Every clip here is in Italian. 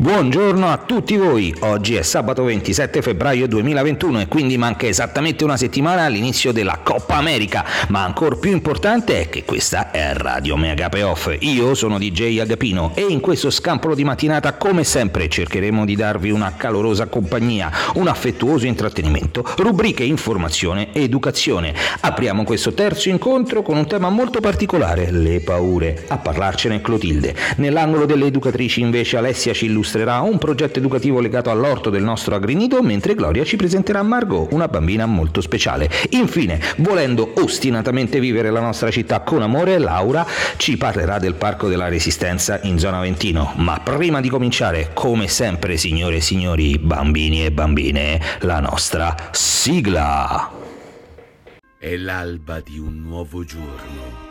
Buongiorno a tutti voi, oggi è sabato 27 febbraio 2021 e quindi manca esattamente una settimana all'inizio della Coppa America, ma ancora più importante è che questa Radio Megape Off. Io sono DJ Agapino e in questo scampolo di mattinata come sempre cercheremo di darvi una calorosa compagnia, un affettuoso intrattenimento, rubriche informazione e educazione. Apriamo questo terzo incontro con un tema molto particolare, le paure. A parlarcene Clotilde. Nell'angolo delle educatrici invece Alessia ci illustrerà un progetto educativo legato all'orto del nostro agrinido, mentre Gloria ci presenterà Margot, una bambina molto speciale. Infine, volendo ostinatamente vivere la nostra città con amore, Laura ci parlerà del Parco della Resistenza in zona Aventino. Ma prima di cominciare, come sempre, signore e signori, bambini e bambine, la nostra sigla. È l'alba di un nuovo giorno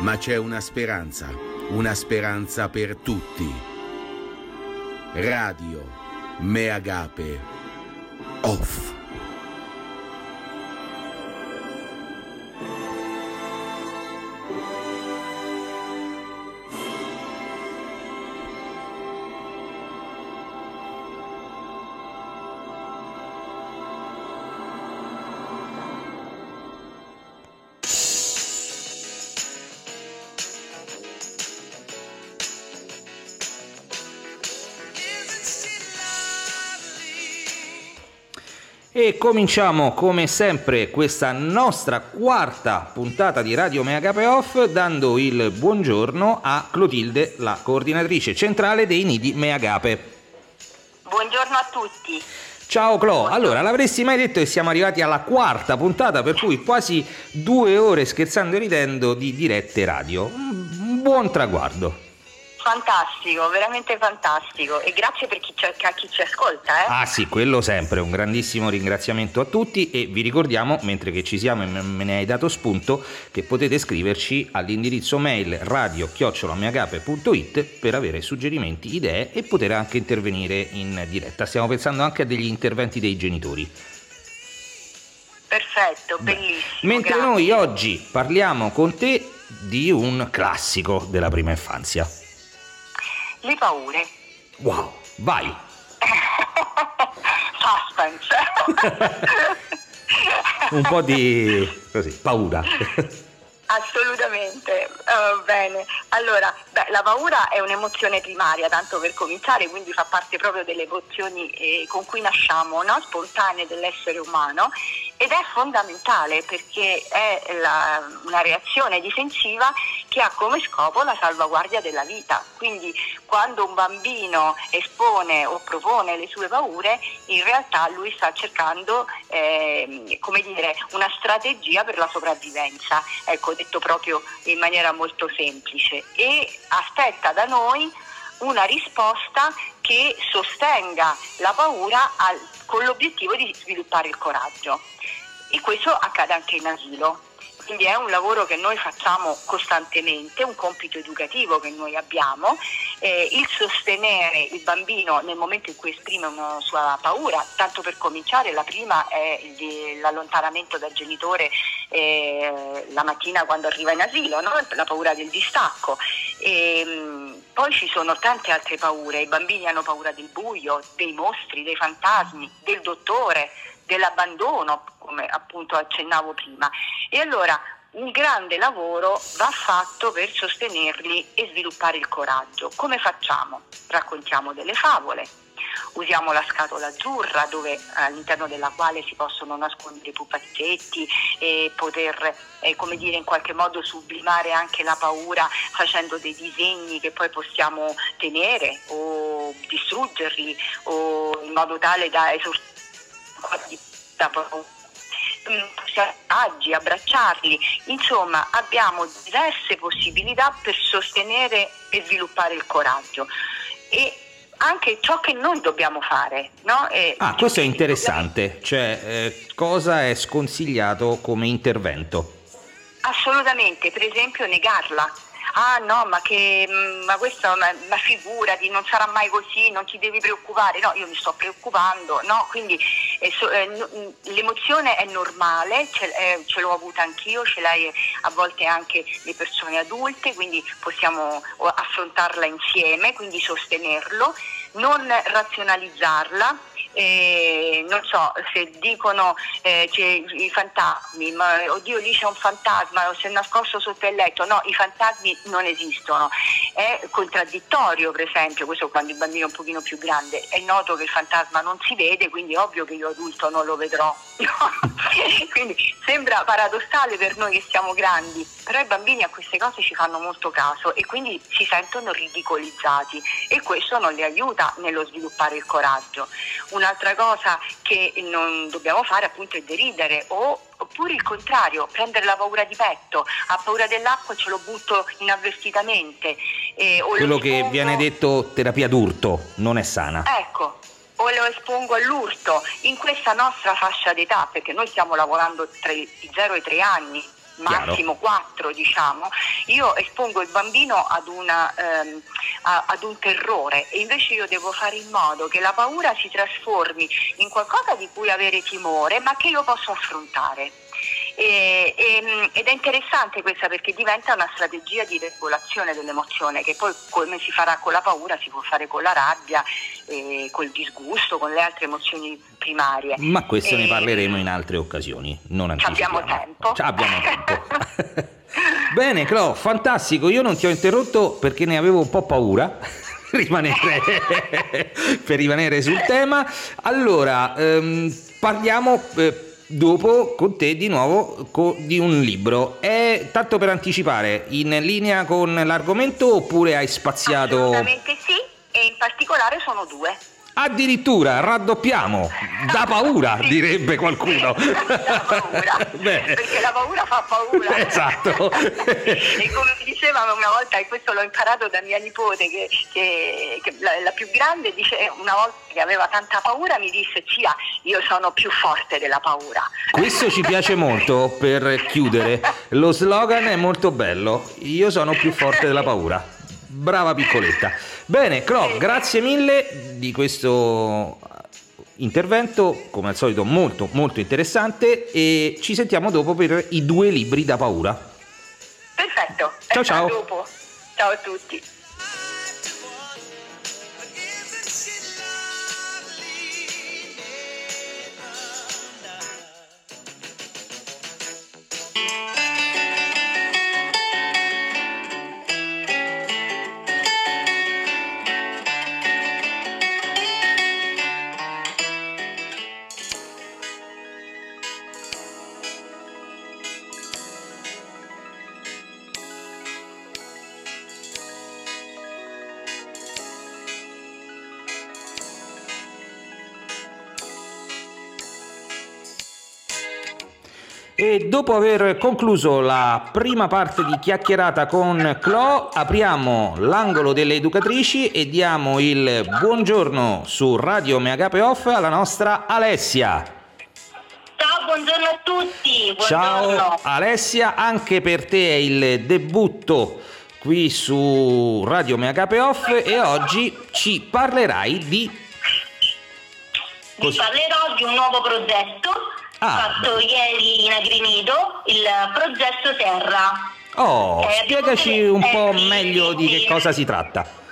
ma c'è una speranza, una speranza per tutti. Radio Meagape Off. Cominciamo come sempre questa nostra quarta puntata di Radio Meagape Off dando il buongiorno a Clotilde, la coordinatrice centrale dei nidi Meagape. Buongiorno a tutti. Ciao Clo, allora l'avresti mai detto che siamo arrivati alla quarta puntata, per cui quasi due ore scherzando e ridendo di dirette radio. Un buon traguardo. Fantastico, veramente fantastico e grazie per chi ci, a chi ci ascolta. Eh? Ah sì, quello sempre, un grandissimo ringraziamento a tutti e vi ricordiamo, mentre che ci siamo e me ne hai dato spunto, che potete scriverci all'indirizzo mail radio-miagape.it per avere suggerimenti, idee e poter anche intervenire in diretta. Stiamo pensando anche a degli interventi dei genitori. Perfetto, bellissimo. Mentre grazie. noi oggi parliamo con te di un classico della prima infanzia. Le paure. Wow, vai! Suspense. Un po' di così, paura. Assolutamente, uh, bene. Allora, beh, la paura è un'emozione primaria, tanto per cominciare, quindi fa parte proprio delle emozioni eh, con cui nasciamo, no? spontanee dell'essere umano ed è fondamentale perché è la, una reazione difensiva che ha come scopo la salvaguardia della vita. Quindi quando un bambino espone o propone le sue paure, in realtà lui sta cercando eh, dire, una strategia per la sopravvivenza, ecco, detto proprio in maniera molto semplice, e aspetta da noi una risposta che sostenga la paura al, con l'obiettivo di sviluppare il coraggio. E questo accade anche in asilo. Quindi è un lavoro che noi facciamo costantemente, un compito educativo che noi abbiamo, eh, il sostenere il bambino nel momento in cui esprime una sua paura, tanto per cominciare la prima è l'allontanamento dal genitore eh, la mattina quando arriva in asilo, no? la paura del distacco. E, ehm, poi ci sono tante altre paure, i bambini hanno paura del buio, dei mostri, dei fantasmi, del dottore, dell'abbandono, come appunto accennavo prima. E allora un grande lavoro va fatto per sostenerli e sviluppare il coraggio. Come facciamo? Raccontiamo delle favole, usiamo la scatola azzurra dove, all'interno della quale si possono nascondere i pupazzetti e poter eh, come dire, in qualche modo sublimare anche la paura facendo dei disegni che poi possiamo tenere o distruggerli o in modo tale da esortare da aggi, abbracciarli, insomma abbiamo diverse possibilità per sostenere e sviluppare il coraggio e anche ciò che noi dobbiamo fare. No? ah, questo è interessante, cioè eh, cosa è sconsigliato come intervento? Assolutamente, per esempio negarla ah no, ma che mm, ma questo ma, ma figurati, non sarà mai così, non ti devi preoccupare. No, io mi sto preoccupando, no? Quindi eh, so, eh, n- l'emozione è normale, ce, eh, ce l'ho avuta anch'io, ce l'hai a volte anche le persone adulte, quindi possiamo affrontarla insieme, quindi sostenerlo, non razionalizzarla eh, non so, se dicono eh, i fantasmi, ma oddio lì c'è un fantasma, si è nascosto sotto il letto, no, i fantasmi non esistono, è contraddittorio per esempio, questo quando il bambino è un pochino più grande, è noto che il fantasma non si vede, quindi è ovvio che io adulto non lo vedrò, quindi sembra paradossale per noi che siamo grandi, però i bambini a queste cose ci fanno molto caso e quindi si sentono ridicolizzati. E questo non li aiuta nello sviluppare il coraggio. Una un'altra cosa che non dobbiamo fare appunto è deridere o oppure il contrario, prendere la paura di petto, ha paura dell'acqua e ce lo butto inavvertitamente. Eh, Quello che espongo... viene detto terapia d'urto non è sana. Ecco, o lo espongo all'urto in questa nostra fascia d'età, perché noi stiamo lavorando tra i 0 e i 3 anni, massimo 4 diciamo, io espongo il bambino ad, una, ehm, a, ad, un terrore e invece io devo fare in modo che la paura si trasformi in qualcosa di cui avere timore ma che io posso affrontare. E, e, ed è interessante questa perché diventa una strategia di regolazione dell'emozione che poi come si farà con la paura si può fare con la rabbia, eh, col disgusto, con le altre emozioni primarie. Ma questo e, ne parleremo in altre occasioni, non anticipiamo. Abbiamo tempo. Ci abbiamo tempo. Bene Clo, fantastico, io non ti ho interrotto perché ne avevo un po' paura. rimanere, per rimanere sul tema. Allora, ehm, parliamo eh, dopo con te di nuovo co- di un libro. È tanto per anticipare, in linea con l'argomento oppure hai spaziato? Assolutamente sì, e in particolare sono due. Addirittura raddoppiamo, da paura direbbe qualcuno. da paura, perché la paura fa paura. Esatto. e come diceva una volta, e questo l'ho imparato da mia nipote, che, che, che la, la, più grande dice, una volta che aveva tanta paura mi disse, zia, io sono più forte della paura. Questo ci piace molto per chiudere, lo slogan è molto bello, io sono più forte della paura. Brava piccoletta. Bene, Clo, grazie mille di questo intervento, come al solito molto molto interessante e ci sentiamo dopo per i due libri da paura. Perfetto. Ciao ciao. Dopo. Ciao a tutti. Dopo aver concluso la prima parte di chiacchierata con Clo, apriamo l'angolo delle educatrici e diamo il buongiorno su Radio Meagape Off alla nostra Alessia. Ciao, buongiorno a tutti. Buongiorno. Ciao Alessia, anche per te è il debutto qui su Radio Meagape Off e oggi ci parlerai di... Vi parlerò di un nuovo progetto ah, fatto beh. ieri in Agrinido, il progetto Terra. Oh, eh, spiegaci un po' meglio di che cosa si tratta.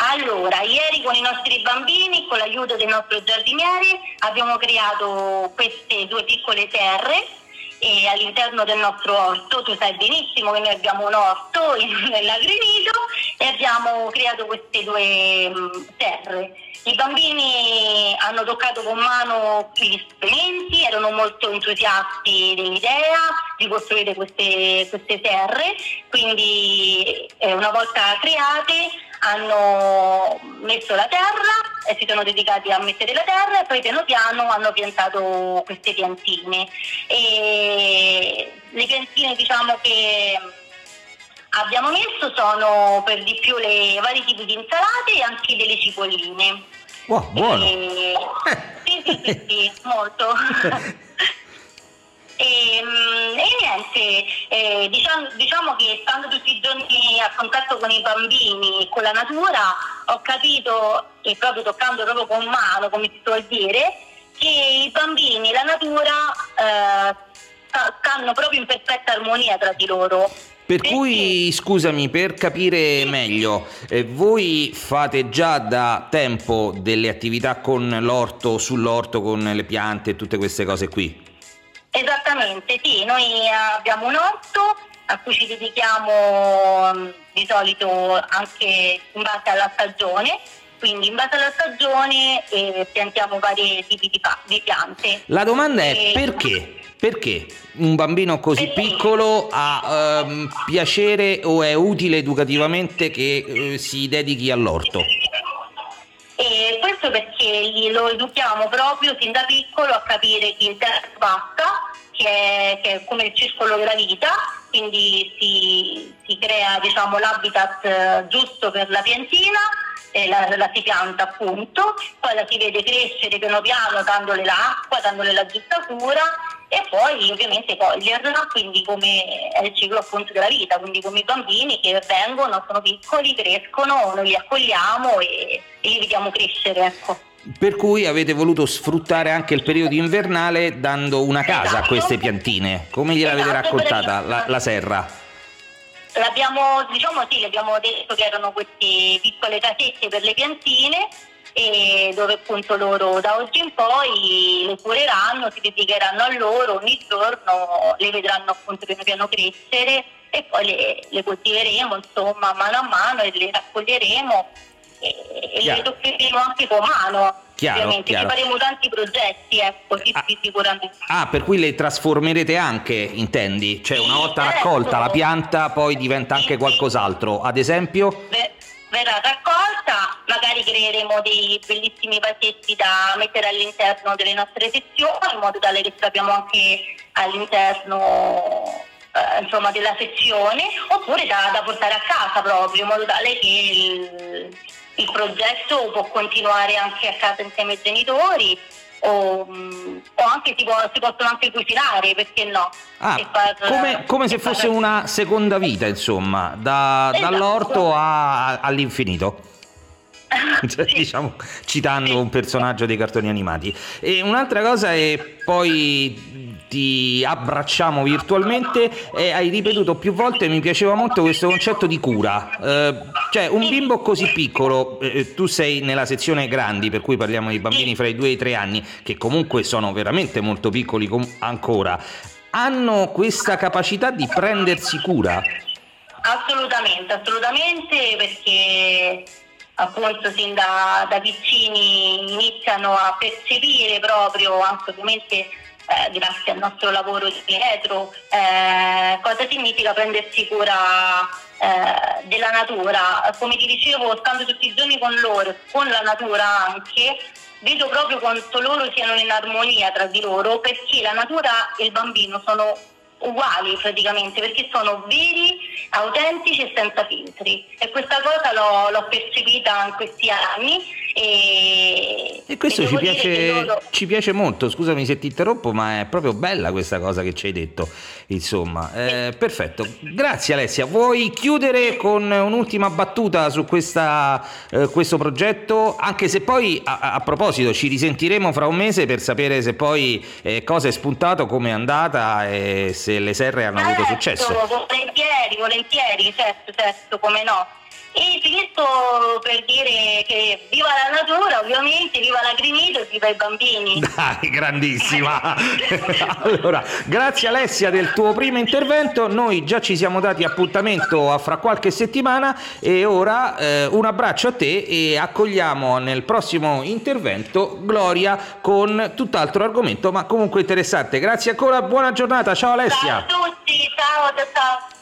Allora, ieri con i nostri bambini, con l'aiuto dei nostri giardinieri, abbiamo creato queste due piccole terre e all'interno del nostro orto, tu sai benissimo che noi abbiamo un orto nell'Agrinido e abbiamo creato queste due mm, terre. I bambini hanno toccato con mano gli strumenti, erano molto entusiasti dell'idea di costruire queste, queste terre, quindi eh, una volta create hanno messo la terra e si sono dedicati a mettere la terra e poi piano piano hanno piantato queste piantine. E le piantine diciamo che abbiamo messo sono per di più le vari tipi di insalate e anche delle cipolline. Wow, buono! E... sì, sì, sì, sì, molto. E, mm, e niente, eh, diciamo, diciamo, che stando tutti i giorni a contatto con i bambini e con la natura ho capito, e proprio toccando proprio con mano, come si suol dire, che i bambini e la natura eh, stanno proprio in perfetta armonia tra di loro. Per cui, scusami, per capire meglio, eh, voi fate già da tempo delle attività con l'orto, sull'orto, con le piante e tutte queste cose qui? Esattamente, sì, noi abbiamo un orto a cui ci dedichiamo mm, di solito anche in base alla stagione, quindi in base alla stagione eh, piantiamo vari tipi di, di, piante. La domanda è e... perché? Perché un bambino così perché? piccolo ha ehm, piacere o è utile educativamente che eh, si dedichi all'orto? E questo perché lo educhiamo proprio sin da piccolo a capire che il tempo passa, che è, che è come il circolo della vita, quindi si, si crea diciamo, l'habitat eh, giusto per la piantina la, la, si pianta appunto, poi la si vede crescere piano piano dandole l'acqua, dandole la giusta cura e poi ovviamente coglierla, quindi come è il ciclo appunto della vita, quindi come i bambini che vengono, sono piccoli, crescono, noi li accogliamo e, e li vediamo crescere. Ecco. Per cui avete voluto sfruttare anche il periodo invernale dando una casa esatto. a queste piantine. Come gliel'avete esatto, raccontata la, la serra? L'abbiamo, diciamo sì, abbiamo detto che erano queste piccole casette per le piantine dove appunto loro da oggi in poi le cureranno, si dedicheranno a loro ogni giorno, le vedranno appunto piano piano crescere e poi le, le coltiveremo insomma mano a mano e le raccoglieremo e, e le toccheremo anche con mano. Chiaro, ovviamente, chiaro. faremo tanti progetti, ecco, sì, ah, sì, sicuramente. Ah, per cui le trasformerete anche, intendi? Cioè una volta certo. raccolta la pianta poi diventa sì, anche qualcos'altro, ad esempio? Beh, verrà raccolta, magari creeremo dei bellissimi vasetti da mettere all'interno delle nostre sezioni, in modo tale che sappiamo anche all'interno eh, insomma, della sezione, oppure da, da, portare a casa proprio, in modo tale che il, il progetto può continuare anche a casa insieme ai genitori o, o, anche si, può, si, possono anche cucinare, perché no? Ah, far, come, come se fosse far... una seconda vita, insomma, da, esatto. dall'orto a, all'infinito. Cioè, sì. diciamo, citando un personaggio dei cartoni animati. E un'altra cosa è poi ti abbracciamo virtualmente e hai ripetuto più volte, mi piaceva molto questo concetto di cura. Eh, cioè un bimbo così piccolo, eh, tu sei nella sezione grandi, per cui parliamo di bambini fra i 2 e i 3 anni, che comunque sono veramente molto piccoli com- ancora, hanno questa capacità di prendersi cura? Assolutamente, assolutamente perché appunto sin da, da piccini iniziano a percepire proprio anche ovviamente eh, grazie al nostro lavoro dietro, eh, cosa significa prendersi cura eh, della natura. Come ti dicevo, stando tutti i giorni con loro, con la natura anche, vedo proprio quanto loro siano in armonia tra di loro, perché la natura e il bambino sono uguali praticamente, perché sono veri, autentici e senza filtri. E questa cosa l'ho, l'ho percepita in questi anni e, e questo e ci, piace, loro... ci piace, molto, scusami se ti interrompo, ma è proprio bella questa cosa che ci hai detto. Insomma, eh, perfetto. Grazie Alessia. Vuoi chiudere con un'ultima battuta su questa, eh, questo progetto? Anche se poi, a, a, proposito, ci risentiremo fra un mese per sapere se poi eh, cosa è spuntato, come è andata e se le serre hanno avuto certo, successo. Volentieri, volentieri, certo, certo, come no. E finisco per dire che viva la natura, ovviamente, viva l'agrinito e viva i bambini. Dai, grandissima! allora, grazie Alessia del tuo primo intervento, noi già ci siamo dati appuntamento a fra qualche settimana e ora eh, un abbraccio a te e accogliamo nel prossimo intervento Gloria con tutt'altro argomento, ma comunque interessante. Grazie ancora, buona giornata, ciao Alessia! Ciao a tutti, ciao, ciao!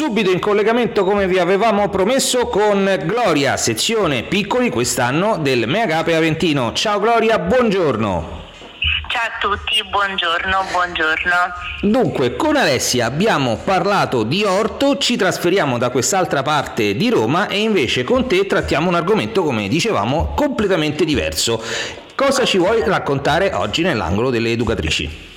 Subito in collegamento come vi avevamo promesso con Gloria, sezione piccoli quest'anno del Meagape Aventino. Ciao Gloria, buongiorno. Ciao a tutti, buongiorno, buongiorno. Dunque, con Alessia abbiamo parlato di orto, ci trasferiamo da quest'altra parte di Roma e invece con te trattiamo un argomento, come dicevamo, completamente diverso. Cosa ci vuoi raccontare oggi nell'angolo delle educatrici?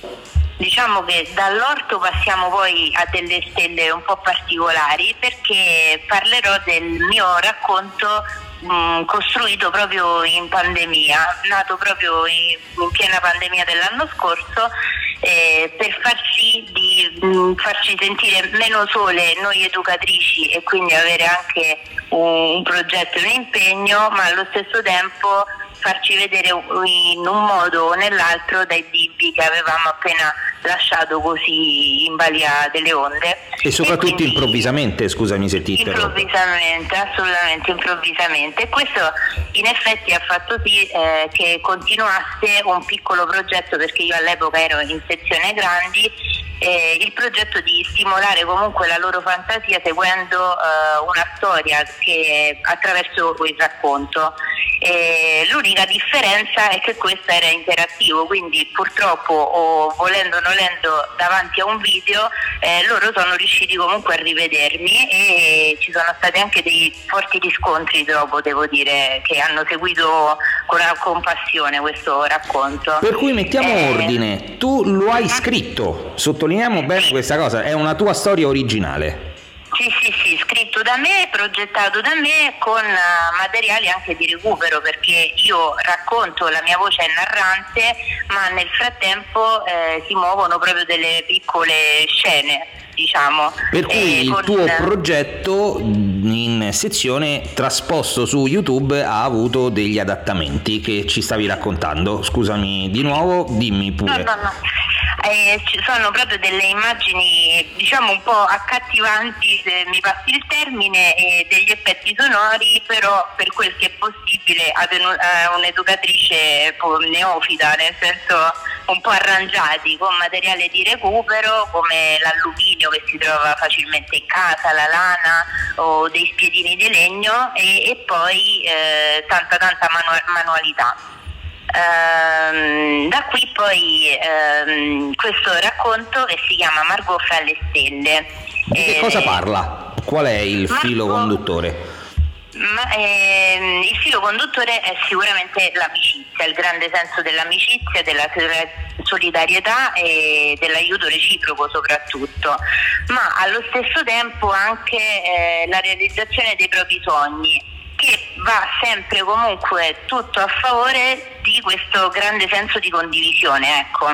Diciamo che dall'orto passiamo poi a delle stelle un po' particolari perché parlerò del mio racconto mh, costruito proprio in pandemia, nato proprio in, in piena pandemia dell'anno scorso eh, per far sì di mh, farci sentire meno sole noi educatrici e quindi avere anche un, un progetto e un impegno, ma allo stesso tempo farci vedere in un modo o nell'altro dai bimbi che avevamo appena lasciato così in balia delle onde. E soprattutto e quindi, improvvisamente, scusami se ti interrompo. Improvvisamente, assolutamente improvvisamente. E questo in effetti ha fatto sì eh, che continuasse un piccolo progetto perché io all'epoca ero in sezione grandi eh, il progetto di stimolare comunque la loro fantasia seguendo eh, una storia che, attraverso il racconto. Eh, l'unica differenza è che questo era interattivo, quindi purtroppo o volendo o nolendo davanti a un video eh, loro sono riusciti comunque a rivedermi e ci sono stati anche dei forti riscontri dopo, devo dire, che hanno seguito con, con passione questo racconto. Per cui mettiamo eh, ordine, tu lo hai scritto, sottolineiamo bene questa cosa, è una tua storia originale. Sì, sì, sì, scritto da me, progettato da me con uh, materiali anche di recupero perché io racconto, la mia voce è narrante, ma nel frattempo eh, si muovono proprio delle piccole scene. Diciamo. Per cui il con... tuo progetto in sezione trasposto su YouTube ha avuto degli adattamenti che ci stavi raccontando. Scusami di nuovo, dimmi pure. No, no, no eh, sono proprio delle immagini diciamo un po' accattivanti, se mi passi il termine, e degli effetti sonori, però per quel che è possibile ad un'educatrice neofita, nel senso un po' arrangiati con materiale di recupero come l'alluminio che si trova facilmente in casa, la lana o dei spiedini di legno e, e poi eh, tanta tanta manu- manualità. Ehm, da qui poi ehm, questo racconto che si chiama Margot fra le stelle. Di che cosa eh, parla? Qual è il Margot, filo conduttore? Ma, ehm, il filo conduttore è sicuramente l'amicizia, il grande senso dell'amicizia, della solidarietà e dell'aiuto reciproco soprattutto, ma allo stesso tempo anche eh, la realizzazione dei propri sogni va sempre comunque tutto a favore di questo grande senso di condivisione, ecco.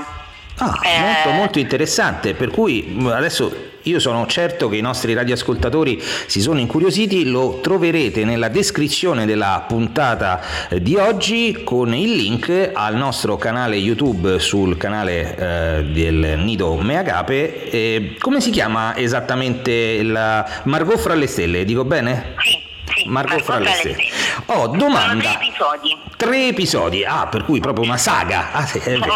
Ah, eh... molto, molto interessante, per cui adesso io sono certo che i nostri radioascoltatori si sono incuriositi, lo troverete nella descrizione della puntata eh, di oggi con il link al nostro canale YouTube sul canale eh, del Nido Meagape. Eh, come si chiama esattamente la Margot fra le stelle, dico bene? Sì. Sì, Marco, Marco Frallese. Oh, domanda. Sono tre episodi. Tre episodi, ah, per cui proprio una saga. Ah, sì, una,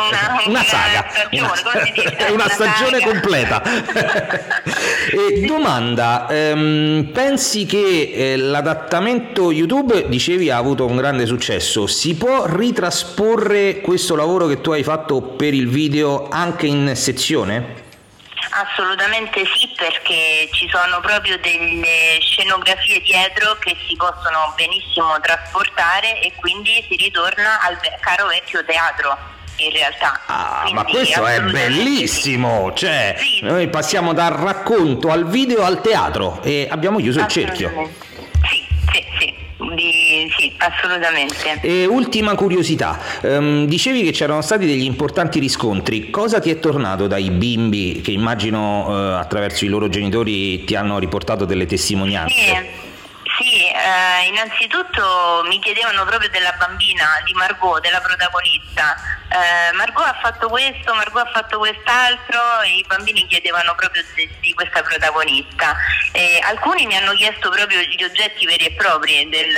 una, saga. Stagione, una, una stagione saga. completa. e domanda, ehm, pensi che eh, l'adattamento YouTube, dicevi, ha avuto un grande successo. Si può ritrasporre questo lavoro che tu hai fatto per il video anche in sezione? Assolutamente sì, perché ci sono proprio delle scenografie dietro che si possono benissimo trasportare e quindi si ritorna al caro vecchio teatro in realtà. Ah, Quindi, ma questo è bellissimo! Sì. Cioè, sì. noi passiamo dal racconto al video al teatro e abbiamo chiuso il cerchio. Sì, sì, assolutamente. E ultima curiosità, um, dicevi che c'erano stati degli importanti riscontri, cosa ti è tornato dai bimbi che immagino uh, attraverso i loro genitori ti hanno riportato delle testimonianze? Sì. Eh, innanzitutto mi chiedevano proprio della bambina, di Margot, della protagonista. Eh, Margot ha fatto questo, Margot ha fatto quest'altro e i bambini chiedevano proprio di, di questa protagonista. Eh, alcuni mi hanno chiesto proprio gli oggetti veri e propri del,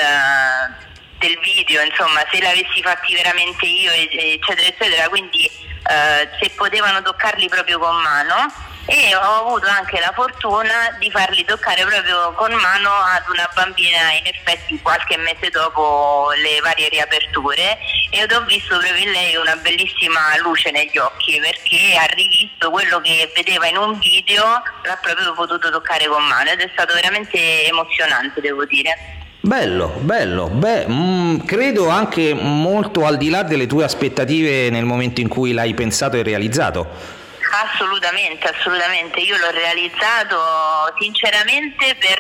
del video, insomma, se l'avessi fatti veramente io, eccetera, eccetera, quindi eh, se potevano toccarli proprio con mano e ho avuto anche la fortuna di farli toccare proprio con mano ad una bambina in effetti qualche mese dopo le varie riaperture e ho visto proprio in lei una bellissima luce negli occhi perché ha rivisto quello che vedeva in un video, l'ha proprio potuto toccare con mano ed è stato veramente emozionante devo dire. Bello, bello, beh, mh, mm, credo anche molto al di là delle tue aspettative nel momento in cui l'hai pensato e realizzato. Assolutamente, assolutamente. Io l'ho realizzato sinceramente per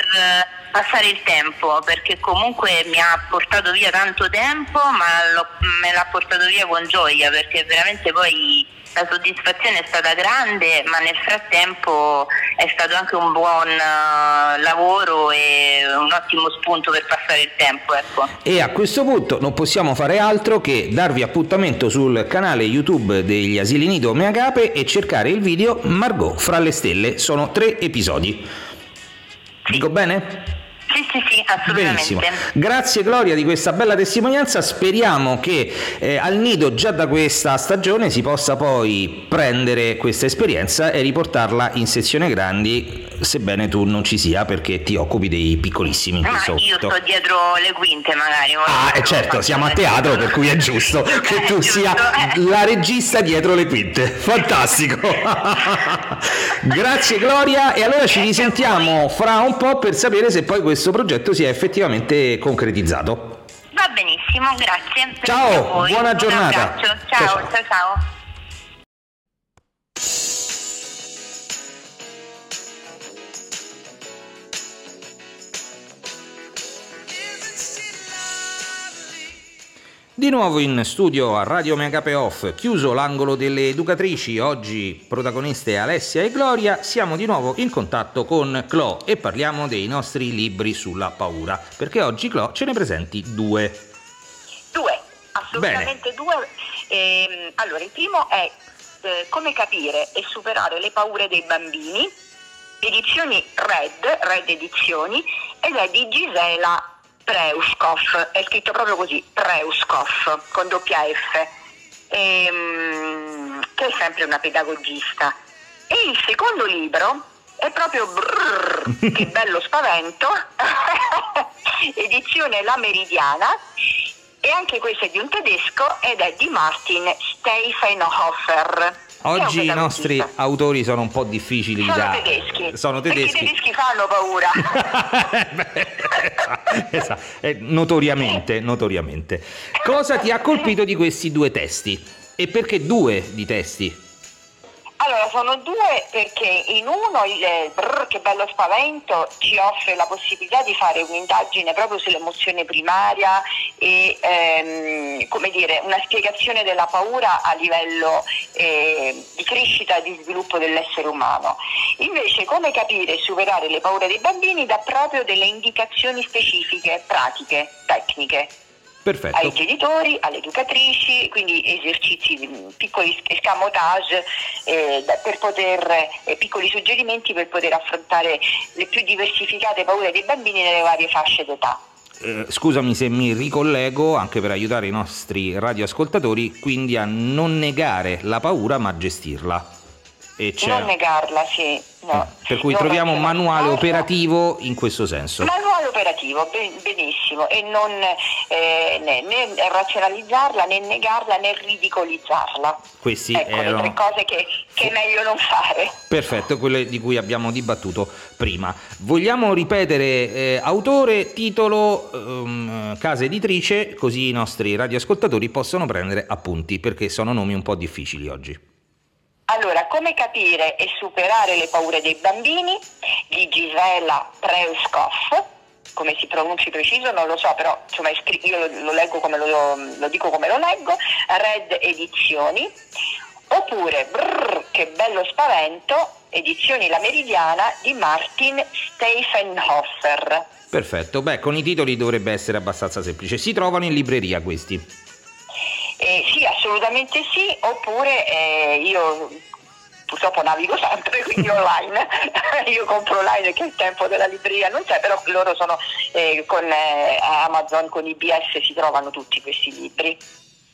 passare il tempo, perché comunque mi ha portato via tanto tempo, ma me l'ha portato via con gioia, perché veramente poi la soddisfazione è stata grande, ma nel frattempo è stato anche un buon uh, lavoro e un ottimo spunto per passare il tempo. Ecco. E a questo punto non possiamo fare altro che darvi appuntamento sul canale YouTube degli Asili Nido Meagape e cercare il video Margot fra le stelle. Sono tre episodi. Dico bene? Sì, sì, sì, assolutamente. Benissimo. Grazie Gloria di questa bella testimonianza, speriamo che eh, al nido già da questa stagione si possa poi prendere questa esperienza e riportarla in sezione grandi, sebbene tu non ci sia perché ti occupi dei piccolissimi. Ma sotto. io sto dietro le quinte magari. Ah, eh, certo, siamo a teatro per cui è giusto che tu sia la regista dietro le quinte. Fantastico. Grazie Gloria e allora ci risentiamo fra un po' per sapere se poi questo questo progetto si è effettivamente concretizzato. Va benissimo, grazie. Ciao, buona giornata. Ciao, ciao, ciao. ciao. Di nuovo in studio a Radio Megape Off, chiuso l'angolo delle educatrici, oggi protagoniste Alessia e Gloria, siamo di nuovo in contatto con Clo e parliamo dei nostri libri sulla paura, perché oggi Clo ce ne presenti due. Due, assolutamente Bene. due. Ehm, allora, il primo è eh, come capire e superare le paure dei bambini, edizioni Red, Red Edizioni, ed è di Gisela Preuskov, è scritto proprio così, Preuskov, con doppia F, ehm, che è sempre una pedagogista. E il secondo libro è proprio brrr, che bello spavento, edizione La Meridiana, e anche questo è di un tedesco ed è di Martin Steinhofer. Oggi i nostri autori sono un po' difficili sono da... tedeschi. Sono tedeschi. Perché i tedeschi fanno paura. esatto, esatto. Eh, notoriamente, notoriamente. Cosa ti ha colpito di questi due testi? E perché due di testi? Allora, sono due perché in uno il eh, brrr, che bello spavento ci offre la possibilità di fare un'indagine proprio sull'emozione primaria e ehm, come dire, una spiegazione della paura a livello eh, di crescita e di sviluppo dell'essere umano. Invece come capire e superare le paure dei bambini dà proprio delle indicazioni specifiche, pratiche, tecniche. Perfetto. ai genitori, alle educatrici, quindi esercizi, mm, piccoli escamotage eh, per poter, eh, piccoli suggerimenti per poter affrontare le più diversificate paure dei bambini nelle varie fasce d'età. Eh, scusami se mi ricollego anche per aiutare i nostri radioascoltatori, quindi a non negare la paura ma gestirla. E non negarla, sì. No. Eh, per cui troviamo un manuale operativo in questo senso. Manuale operativo, benissimo, e non eh, né, né, razionalizzarla, né negarla, né ridicolizzarla. Queste ecco, erano... le tre cose che, che, è meglio non fare. Perfetto, quelle di cui abbiamo dibattuto prima. Vogliamo ripetere eh, autore, titolo, ehm, casa editrice, così i nostri radioascoltatori possono prendere appunti, perché sono nomi un po' difficili oggi. Allora, come capire e superare le paure dei bambini di Gisela Preuskopf, come si pronunci preciso non lo so, però insomma, io lo, lo leggo come lo, lo, dico come lo leggo, Red Edizioni, oppure Brrr, che bello spavento, Edizioni La Meridiana di Martin Steifenhofer. Perfetto, beh con i titoli dovrebbe essere abbastanza semplice, si trovano in libreria questi. Eh, sì, assolutamente sì, oppure eh, io purtroppo navigo sempre, quindi online, io compro online perché il tempo della libreria non c'è, però loro sono eh, con eh, Amazon, con IBS si trovano tutti questi libri.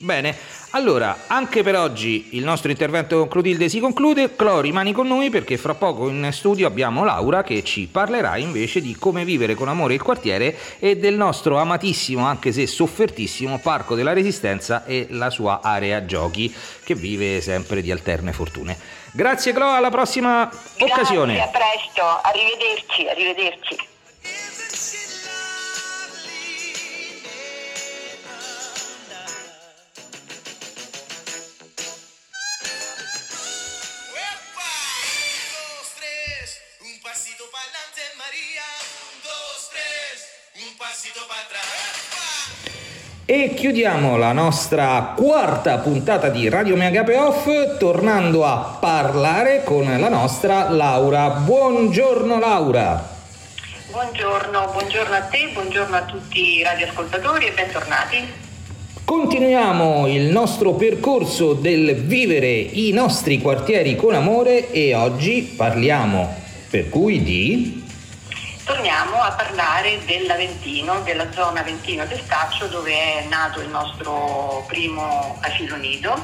Bene, allora, anche per oggi il nostro intervento con Clotilde si conclude. Clo, rimani con noi perché fra poco in studio abbiamo Laura che ci parlerà invece di come vivere con amore il quartiere e del nostro amatissimo, anche se soffertissimo, Parco della Resistenza e la sua area giochi che vive sempre di alterne fortune. Grazie Clo, alla prossima Grazie, occasione. a presto, arrivederci, arrivederci. E chiudiamo la nostra quarta puntata di Radio Megape Off tornando a parlare con la nostra Laura. Buongiorno Laura. Buongiorno, buongiorno a te, buongiorno a tutti i radioascoltatori e bentornati. Continuiamo il nostro percorso del vivere i nostri quartieri con amore e oggi parliamo per cui di... Torniamo a parlare dell'Aventino, della zona Aventino Testaccio dove è nato il nostro primo asilo nido.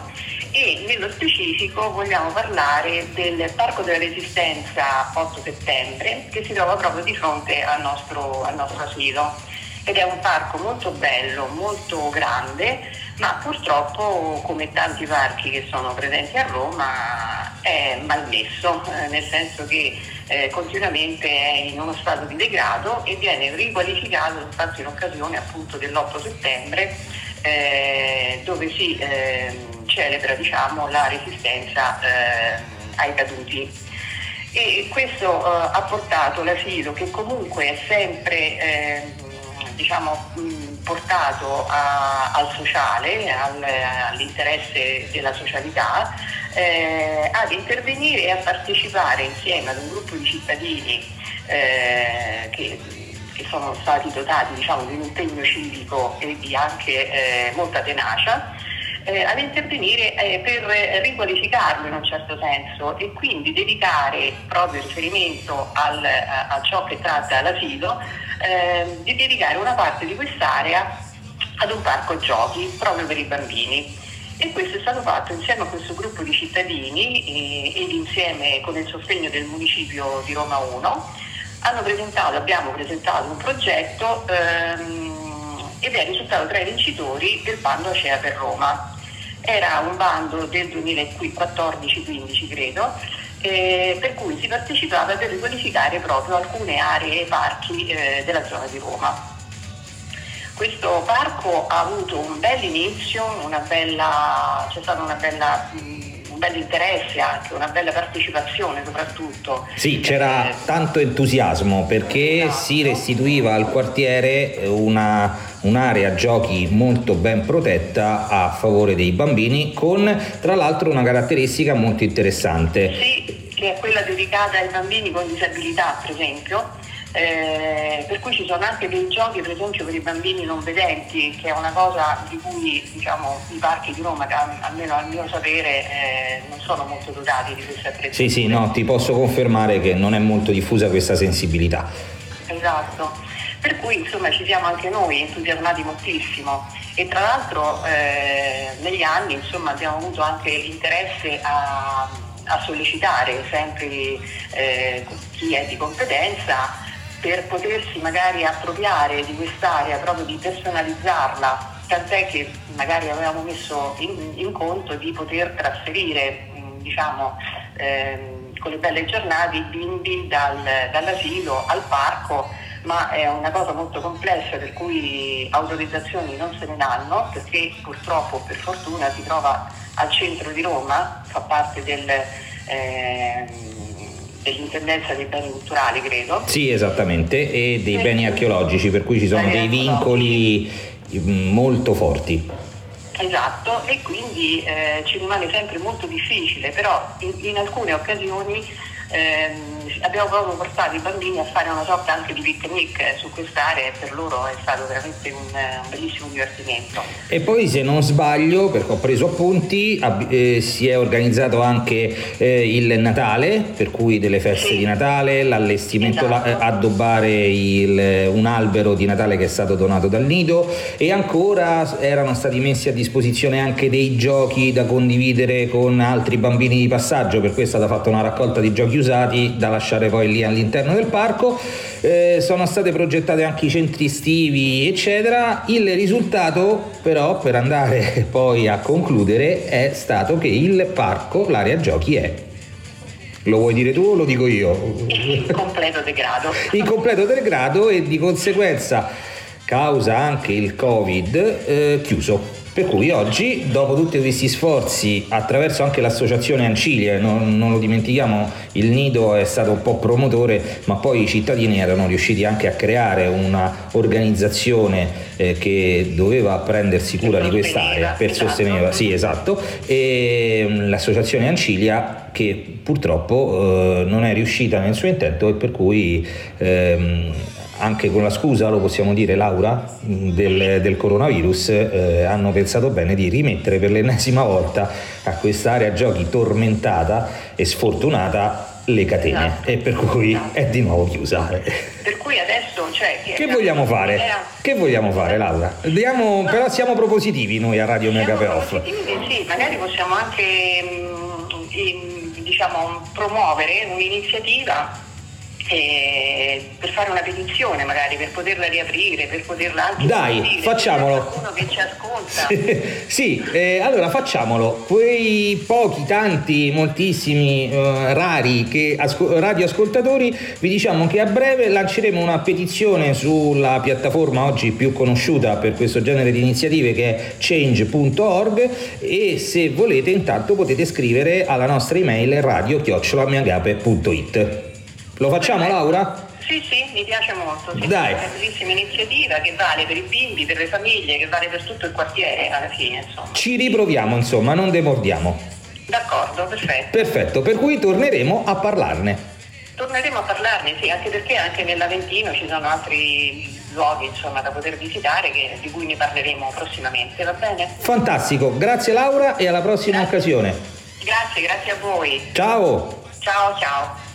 E nello specifico vogliamo parlare del Parco della Resistenza 8 settembre che si trova proprio di fronte al nostro, al nostro asilo. Ed è un parco molto bello, molto grande, ma purtroppo come tanti parchi che sono presenti a Roma è malmesso, eh, nel senso che eh, continuamente è in uno stato di degrado e viene riqualificato infatti in occasione appunto dell'8 settembre eh, dove si ehm, celebra diciamo, la resistenza ehm, ai caduti. E questo eh, ha portato l'asilo che comunque è sempre ehm, diciamo, mh, portato a- al sociale, al- all'interesse della socialità, eh, ad intervenire e a partecipare insieme ad un gruppo di cittadini eh, che, che sono stati dotati diciamo, di un impegno civico e di anche eh, molta tenacia, eh, ad intervenire eh, per riqualificarlo in un certo senso e quindi dedicare proprio riferimento al- a, a ciò che tratta l'asilo, ehm, di dedicare una parte di quest'area ad un parco giochi proprio per i bambini. E questo è stato fatto insieme a questo gruppo di cittadini eh, ed insieme con il sostegno del municipio di Roma 1 hanno presentato, abbiamo presentato un progetto ehm, ed è risultato tra i vincitori del bando Acea per Roma. Era un bando del 2014-15 credo, eh, per cui si partecipava per riqualificare proprio alcune aree e parchi eh, della zona di Roma. Questo parco ha avuto un bel inizio, una bella, c'è stato una bella, mh, un bel interesse anche, una bella partecipazione soprattutto. Sì, c'era tanto entusiasmo perché Esatto. si restituiva al quartiere una- un'area giochi molto ben protetta a favore dei bambini con tra l'altro una caratteristica molto interessante. Sì, che è quella dedicata ai bambini con disabilità, per esempio. Eh, per cui ci sono anche dei giochi, per esempio, per i bambini non vedenti, che è una cosa di cui diciamo, i parchi di Roma, almeno al mio sapere, eh, non sono molto dotati di queste attrezzature. Sì, sì, no, ti posso confermare che non è molto diffusa questa sensibilità. Esatto, per cui insomma ci siamo anche noi entusiasmati moltissimo e tra l'altro eh, negli anni insomma abbiamo avuto anche interesse a, a sollecitare sempre eh, chi è di competenza per potersi magari appropriare di quest'area, proprio di personalizzarla, tant'è che magari avevamo messo in, in conto di poter trasferire mh, diciamo, ehm, con le belle giornate i bimbi dal- dall'asilo al parco, ma è una cosa molto complessa per cui autorizzazioni non se ne danno perché purtroppo per fortuna si trova al centro di Roma, fa parte del, ehm, dell'intendenza dei beni culturali credo. Sì, esattamente, e dei Sì. beni archeologici, per cui ci sono dei vincoli mm, molto forti. Esatto, e quindi eh, ci rimane sempre molto difficile, però in, in alcune occasioni ehm, abbiamo proprio portato i bambini a fare una sorta anche di picnic su quest'area e per loro è stato veramente un, un bellissimo divertimento. E poi se non sbaglio, perché ho preso appunti, eh, si è organizzato anche eh, il Natale, per cui delle feste Sì. di Natale, l'allestimento, Esatto. la- eh, addobbare il- un albero di Natale che è stato donato dal nido e ancora erano stati messi a disposizione anche dei giochi da condividere con altri bambini di passaggio, per cui è stata fatta una raccolta di giochi usati da lasciare poi lì all'interno del parco. Eh, sono state progettate anche i centri estivi, eccetera. Il risultato, però, per andare poi a concludere, è stato che il parco, l'area giochi è. Lo vuoi dire tu o lo dico io? Il completo degrado. in completo degrado e di conseguenza causa anche il covid eh, chiuso per cui oggi dopo tutti questi sforzi attraverso anche l'associazione Ancilie non, non lo dimentichiamo il nido è stato un po' promotore ma poi i cittadini erano riusciti anche a creare una organizzazione eh, che doveva prendersi cura di quest'area per Esatto. sostenere sì esatto e mm, l'associazione Ancilia che purtroppo eh, non è riuscita nel suo intento e per cui ehm, anche con la scusa, lo possiamo dire Laura, del, del coronavirus, eh, hanno pensato bene di rimettere per l'ennesima volta a quest'area giochi tormentata e sfortunata le catene Esatto. e per cui è di nuovo chiusa. Per cui adesso, cioè, Che vogliamo fare? Era- Che vogliamo fare Laura? Diamo- però siamo propositivi noi a Radio Mega Siamo Off. positivi, sì, magari possiamo anche mm, diciamo, promuovere un'iniziativa eh, per fare una petizione magari, per poterla riaprire, per poterla anche Dai, sentire, facciamolo. qualcuno che ci ascolta. sì, eh, allora facciamolo. Quei pochi, tanti, moltissimi, eh, rari che asco- radioascoltatori, vi diciamo che a breve lanceremo una petizione sulla piattaforma oggi più conosciuta per questo genere di iniziative che è change.org e se volete intanto potete scrivere alla nostra email radio-miagape.it. Lo facciamo Laura? Sì, sì, mi piace molto. Sì, Dai. È una bellissima iniziativa che vale per i bimbi, per le famiglie, che vale per tutto il quartiere alla fine, insomma. Ci riproviamo, insomma, non demordiamo. D'accordo, perfetto. Perfetto, per cui torneremo a parlarne. Torneremo a parlarne, sì, anche perché anche nell'Aventino ci sono altri luoghi insomma, da poter visitare che- di cui ne parleremo prossimamente, va bene? Fantastico, grazie Laura e alla prossima Grazie. occasione. Grazie, grazie a voi. Ciao! Ciao, ciao.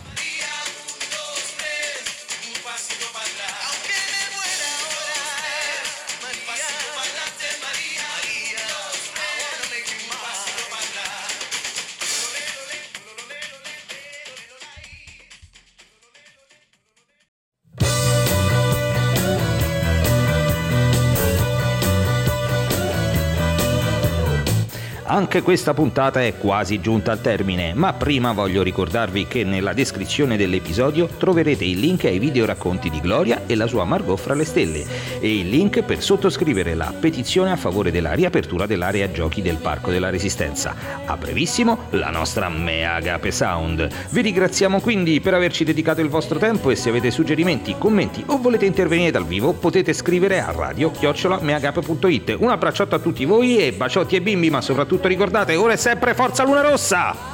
Anche questa puntata è quasi giunta al termine, ma prima voglio ricordarvi che nella descrizione dell'episodio troverete il link ai video racconti di Gloria e la sua Margot fra le stelle e il link per sottoscrivere la petizione a favore della riapertura dell'area giochi del Parco della Resistenza. A brevissimo la nostra Mea Agape Sound. Vi ringraziamo quindi per averci dedicato il vostro tempo e se avete suggerimenti, commenti o volete intervenire dal vivo potete scrivere a radio-meagape.it. Un abbracciotto a tutti voi e baciotti e bimbi, ma soprattutto ricordate, ora è sempre Forza Luna Rossa!